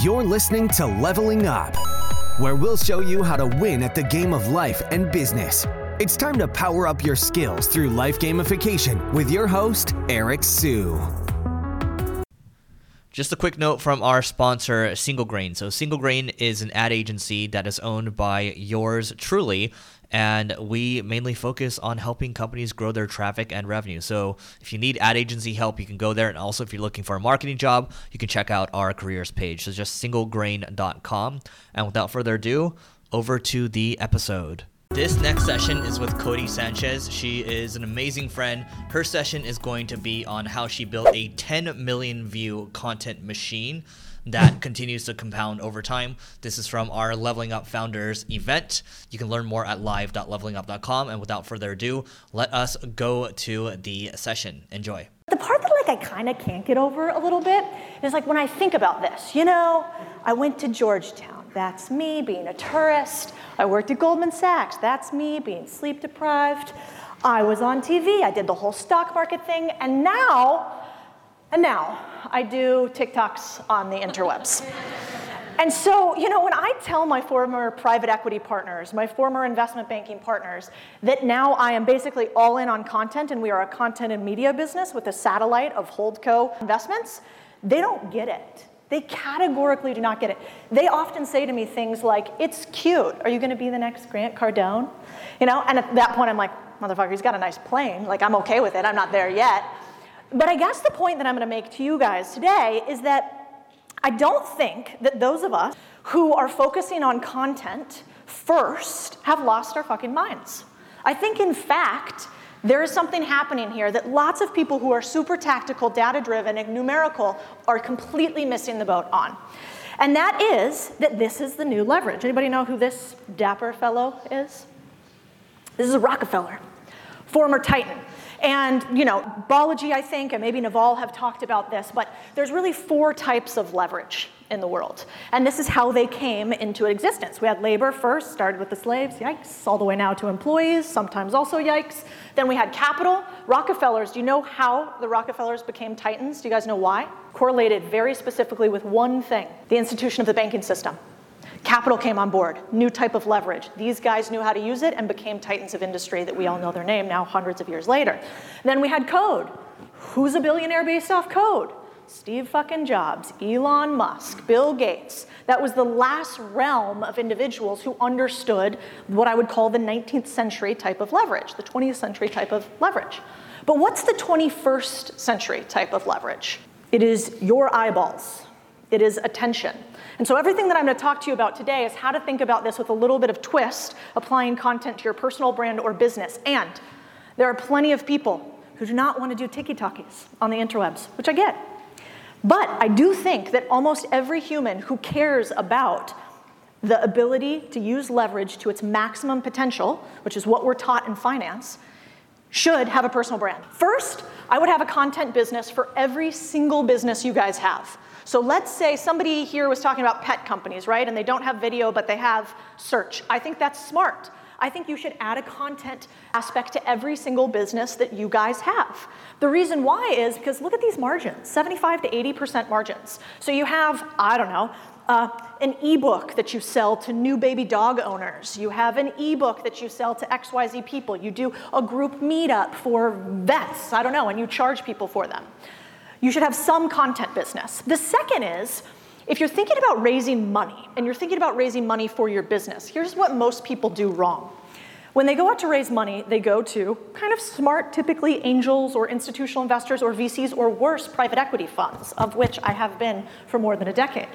You're listening to Leveling Up, where we'll show you how to win at the game of life and business. It's time to power up your skills through life gamification with your host, Eric Siu. Just a quick note from our sponsor, Single Grain. So, Single Grain is an ad agency that is owned by yours truly, and we mainly focus on helping companies grow their traffic and revenue. So, if you need ad agency help, you can go there. And also, if you're looking for a marketing job, you can check out our careers page. So, just singlegrain.com. And without further ado, over to the episode. This next session is with Codie Sanchez. She is an amazing friend. Her session is going to be on how she built a 10 million view content machine that continues to compound over time. This is from our Leveling Up Founders event. You can learn more at live.levelingup.com. And without further ado, let us go to the session. Enjoy. The part that like I kind of can't get over a little bit is like when I think about this, you know, I went to Georgetown. That's me being a tourist. I worked at Goldman Sachs. That's me being sleep deprived. I was on TV. I did the whole stock market thing. And now, and now, I do TikToks on the interwebs. And so, you know, when I tell my former private equity partners, my former investment banking partners, that now I am basically all in on content and we are a content and media business with a satellite of Holdco investments, they don't get it. They categorically do not get it. They often say to me things like, It's cute. Are you going to be the next Grant Cardone? You know, and at that point, I'm like, Motherfucker, he's got a nice plane. Like, I'm okay with it. I'm not there yet. But I guess the point that I'm going to make to you guys today is that I don't think that those of us who are focusing on content first have lost our fucking minds. I think, in fact, there is something happening here that lots of people who are super tactical, data driven, and numerical are completely missing the boat on. And that is that this is the new leverage. Anybody know who this dapper fellow is? This is a Rockefeller, former Titan. And, you know, Balaji, I think, and maybe Naval have talked about this, but there's really four types of leverage in the world. And this is how they came into existence. We had labor first, started with the slaves, yikes, all the way now to employees, sometimes also yikes. Then we had capital. Rockefellers, do you know how the Rockefellers became titans? Do you guys know why? Correlated very specifically with one thing the institution of the banking system. Capital came on board, new type of leverage. These guys knew how to use it and became titans of industry that we all know their name now, hundreds of years later. Then we had code. Who's a billionaire based off code? Steve fucking Jobs, Elon Musk, Bill Gates. That was the last realm of individuals who understood what I would call the 19th century type of leverage, the 20th century type of leverage. But what's the 21st century type of leverage? It is your eyeballs, it is attention. And so, everything that I'm going to talk to you about today is how to think about this with a little bit of twist, applying content to your personal brand or business. And there are plenty of people who do not want to do tiki talkies on the interwebs, which I get. But I do think that almost every human who cares about the ability to use leverage to its maximum potential, which is what we're taught in finance, should have a personal brand. First, I would have a content business for every single business you guys have. So let's say somebody here was talking about pet companies, right? And they don't have video, but they have search. I think that's smart. I think you should add a content aspect to every single business that you guys have. The reason why is because look at these margins 75 to 80% margins. So you have, I don't know, uh, an ebook that you sell to new baby dog owners. You have an ebook that you sell to XYZ people. You do a group meetup for vets, I don't know, and you charge people for them you should have some content business. The second is, if you're thinking about raising money and you're thinking about raising money for your business, here's what most people do wrong. When they go out to raise money, they go to kind of smart, typically angels or institutional investors or VCs or worse, private equity funds, of which I have been for more than a decade.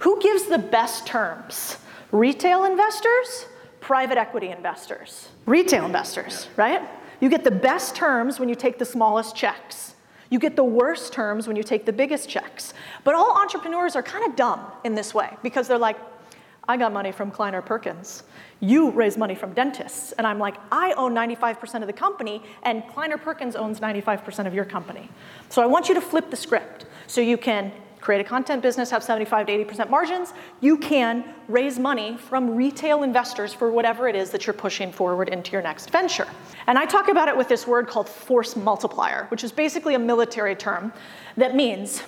Who gives the best terms? Retail investors, private equity investors. Retail investors, right? You get the best terms when you take the smallest checks. You get the worst terms when you take the biggest checks. But all entrepreneurs are kind of dumb in this way because they're like, I got money from Kleiner Perkins. You raise money from dentists. And I'm like, I own 95% of the company, and Kleiner Perkins owns 95% of your company. So I want you to flip the script so you can create a content business, have 75 to 80% margins, you can raise money from retail investors for whatever it is that you're pushing forward into your next venture. And I talk about it with this word called force multiplier, which is basically a military term that means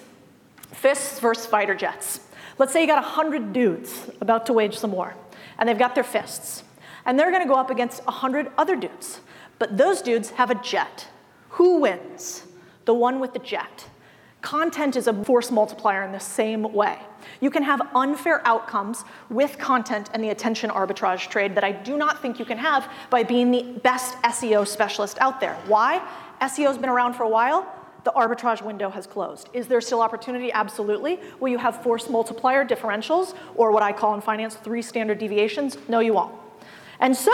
fists versus fighter jets. Let's say you got 100 dudes about to wage some war, and they've got their fists, and they're gonna go up against 100 other dudes. But those dudes have a jet. Who wins? The one with the jet. Content is a force multiplier in the same way. You can have unfair outcomes with content and the attention arbitrage trade that I do not think you can have by being the best SEO specialist out there. Why? SEO's been around for a while. The arbitrage window has closed. Is there still opportunity? Absolutely. Will you have force multiplier differentials, or what I call in finance three standard deviations? No, you won't. And so,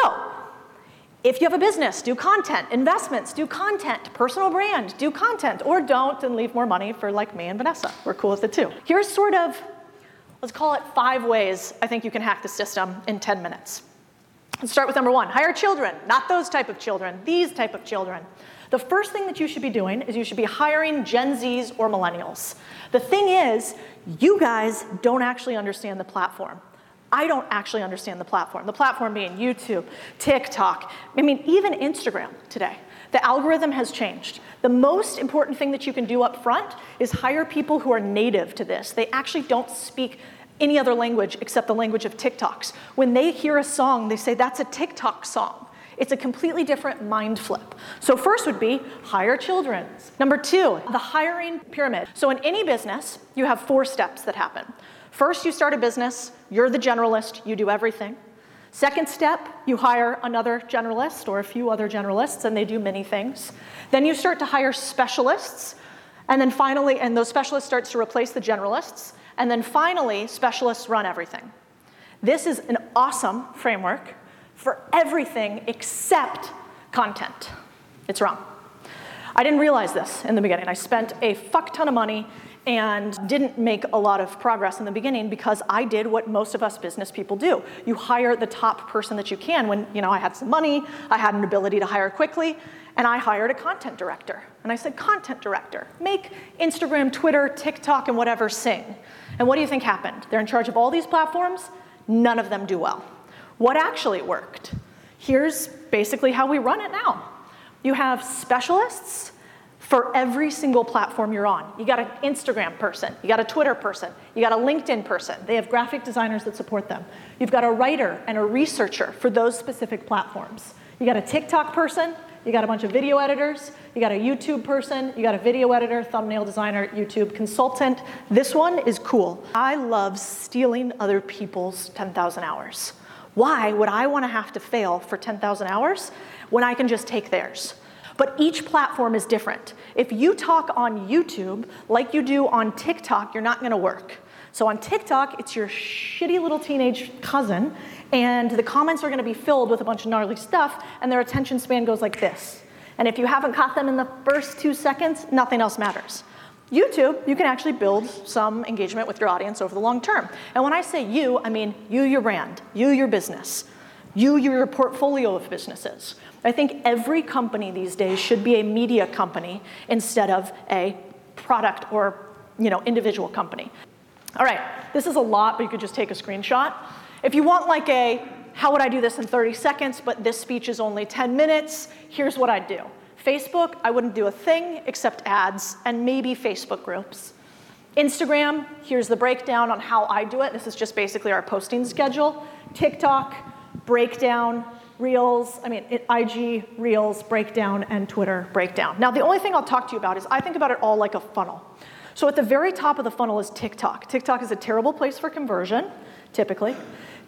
if you have a business, do content. Investments, do content. Personal brand, do content. Or don't and leave more money for like me and Vanessa. We're cool with it too. Here's sort of, let's call it five ways I think you can hack the system in 10 minutes. Let's start with number one hire children, not those type of children, these type of children. The first thing that you should be doing is you should be hiring Gen Zs or millennials. The thing is, you guys don't actually understand the platform. I don't actually understand the platform. The platform being YouTube, TikTok, I mean, even Instagram today. The algorithm has changed. The most important thing that you can do up front is hire people who are native to this. They actually don't speak any other language except the language of TikToks. When they hear a song, they say, that's a TikTok song. It's a completely different mind flip. So, first would be hire children. Number two, the hiring pyramid. So, in any business, you have four steps that happen. First, you start a business, you're the generalist, you do everything. Second step, you hire another generalist or a few other generalists, and they do many things. Then you start to hire specialists, and then finally, and those specialists starts to replace the generalists, and then finally, specialists run everything. This is an awesome framework for everything except content. It's wrong. I didn't realize this in the beginning. I spent a fuck ton of money and didn't make a lot of progress in the beginning because I did what most of us business people do. You hire the top person that you can when, you know, I had some money, I had an ability to hire quickly, and I hired a content director. And I said, content director, make Instagram, Twitter, TikTok, and whatever sing. And what do you think happened? They're in charge of all these platforms, none of them do well. What actually worked? Here's basically how we run it now. You have specialists for every single platform you're on. You got an Instagram person, you got a Twitter person, you got a LinkedIn person. They have graphic designers that support them. You've got a writer and a researcher for those specific platforms. You got a TikTok person, you got a bunch of video editors, you got a YouTube person, you got a video editor, thumbnail designer, YouTube consultant. This one is cool. I love stealing other people's 10,000 hours. Why would I want to have to fail for 10,000 hours when I can just take theirs? But each platform is different. If you talk on YouTube like you do on TikTok, you're not gonna work. So on TikTok, it's your shitty little teenage cousin, and the comments are gonna be filled with a bunch of gnarly stuff, and their attention span goes like this. And if you haven't caught them in the first two seconds, nothing else matters. YouTube, you can actually build some engagement with your audience over the long term. And when I say you, I mean you, your brand, you, your business, you, your portfolio of businesses. I think every company these days should be a media company instead of a product or you know, individual company. All right, this is a lot, but you could just take a screenshot. If you want like a, how would I do this in 30 seconds, but this speech is only 10 minutes, here's what I'd do. Facebook, I wouldn't do a thing except ads and maybe Facebook groups. Instagram, here's the breakdown on how I do it. This is just basically our posting schedule. TikTok, breakdown, Reels, I mean, IG, Reels, breakdown, and Twitter breakdown. Now, the only thing I'll talk to you about is I think about it all like a funnel. So at the very top of the funnel is TikTok. TikTok is a terrible place for conversion, typically.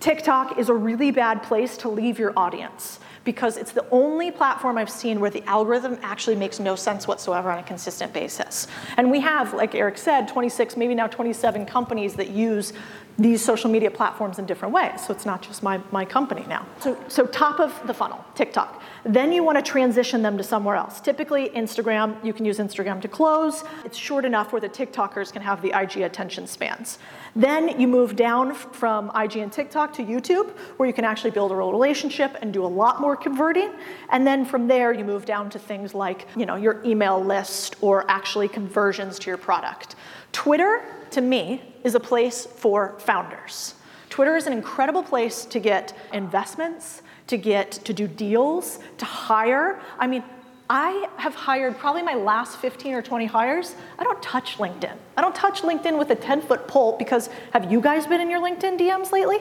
TikTok is a really bad place to leave your audience because it's the only platform I've seen where the algorithm actually makes no sense whatsoever on a consistent basis. And we have, like Eric said, 26, maybe now 27 companies that use these social media platforms in different ways. So it's not just my, my company now. So, so top of the funnel, TikTok. Then you want to transition them to somewhere else. Typically, Instagram, you can use Instagram to close. It's short enough where the TikTokers can have the IG attention spans. Then you move down from IG and TikTok to YouTube, where you can actually build a relationship and do a lot more converting. And then from there, you move down to things like you know, your email list or actually conversions to your product. Twitter, to me, is a place for founders. Twitter is an incredible place to get investments, to get to do deals, to hire. I mean, I have hired probably my last 15 or 20 hires. I don't touch LinkedIn. I don't touch LinkedIn with a 10 foot pole because have you guys been in your LinkedIn DMs lately?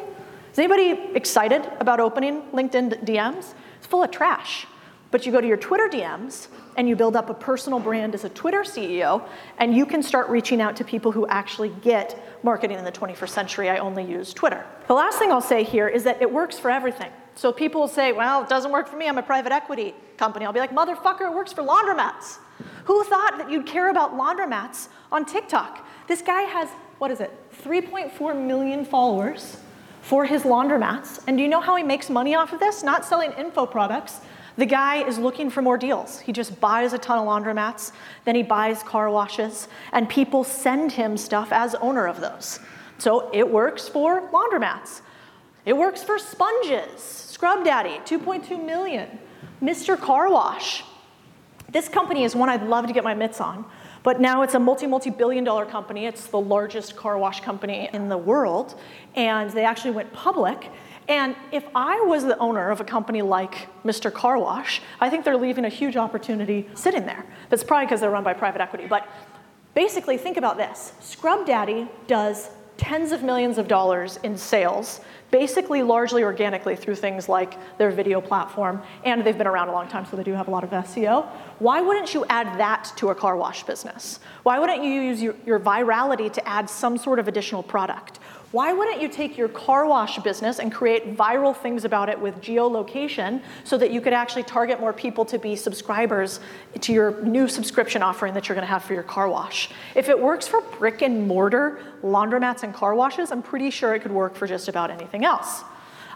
Is anybody excited about opening LinkedIn DMs? It's full of trash. But you go to your Twitter DMs and you build up a personal brand as a Twitter CEO, and you can start reaching out to people who actually get marketing in the 21st century. I only use Twitter. The last thing I'll say here is that it works for everything. So people will say, well, it doesn't work for me, I'm a private equity company. I'll be like, motherfucker, it works for laundromats. Who thought that you'd care about laundromats on TikTok? This guy has, what is it, 3.4 million followers for his laundromats. And do you know how he makes money off of this? Not selling info products, the guy is looking for more deals. He just buys a ton of laundromats, then he buys car washes, and people send him stuff as owner of those. So it works for laundromats. It works for sponges. Scrub Daddy, 2.2 million. Mr. Car Wash. This company is one I'd love to get my mitts on, but now it's a multi, multi billion dollar company. It's the largest car wash company in the world, and they actually went public. And if I was the owner of a company like Mr. Car Wash, I think they're leaving a huge opportunity sitting there. That's probably because they're run by private equity. But basically, think about this Scrub Daddy does tens of millions of dollars in sales, basically largely organically through things like their video platform, and they've been around a long time, so they do have a lot of SEO. Why wouldn't you add that to a car wash business? Why wouldn't you use your, your virality to add some sort of additional product? Why wouldn't you take your car wash business and create viral things about it with geolocation so that you could actually target more people to be subscribers to your new subscription offering that you're gonna have for your car wash? If it works for brick and mortar laundromats and car washes, I'm pretty sure it could work for just about anything else.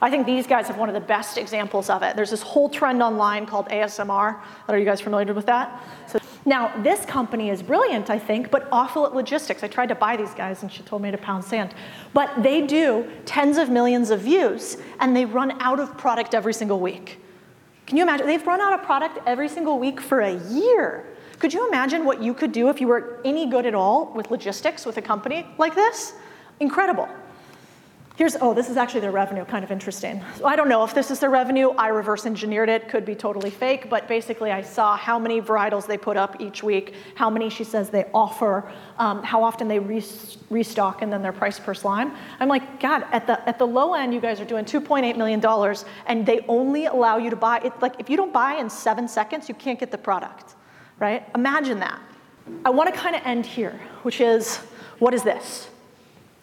I think these guys have one of the best examples of it. There's this whole trend online called ASMR. Are you guys familiar with that? So now, this company is brilliant, I think, but awful at logistics. I tried to buy these guys and she told me to pound sand. But they do tens of millions of views and they run out of product every single week. Can you imagine? They've run out of product every single week for a year. Could you imagine what you could do if you were any good at all with logistics with a company like this? Incredible. Here's, oh, this is actually their revenue, kind of interesting. So I don't know if this is their revenue. I reverse engineered it, could be totally fake, but basically I saw how many varietals they put up each week, how many she says they offer, um, how often they restock, and then their price per slime. I'm like, God, at the, at the low end, you guys are doing $2.8 million, and they only allow you to buy, it, like if you don't buy in seven seconds, you can't get the product, right? Imagine that. I wanna kind of end here, which is, what is this?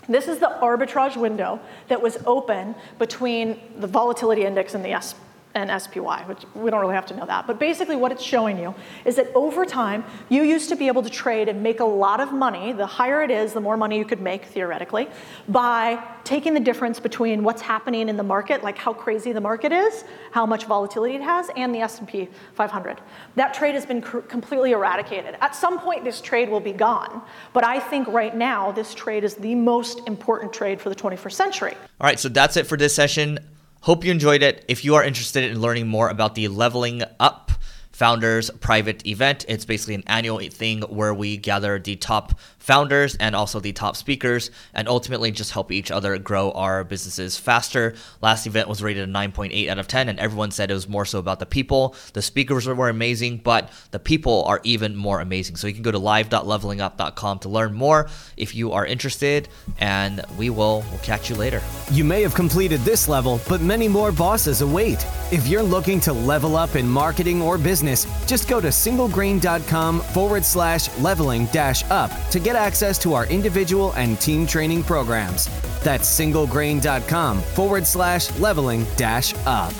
This is the arbitrage window that was open between the volatility index and the S and SPY, which we don't really have to know that. But basically, what it's showing you is that over time, you used to be able to trade and make a lot of money. The higher it is, the more money you could make theoretically by taking the difference between what's happening in the market, like how crazy the market is, how much volatility it has, and the S&P 500. That trade has been completely eradicated. At some point, this trade will be gone. But I think right now, this trade is the most important trade for the 21st century. All right, so that's it for this session. Hope you enjoyed it. If you are interested in learning more about the Leveling Up Founders Private Event, it's basically an annual thing where we gather the top founders and also the top speakers, and ultimately just help each other grow our businesses faster. Last event was rated a 9.8 out of 10, and everyone said it was more so about the people. The speakers were amazing, but the people are even more amazing. So you can go to live.levelingup.com to learn more if you are interested, and we will we'll catch you later. You may have completed this level, but many more bosses await. If you're looking to level up in marketing or business, just go to singlegrain.com forward slash leveling dash up to get access to our individual and team training programs. That's singlegrain.com forward slash leveling dash up.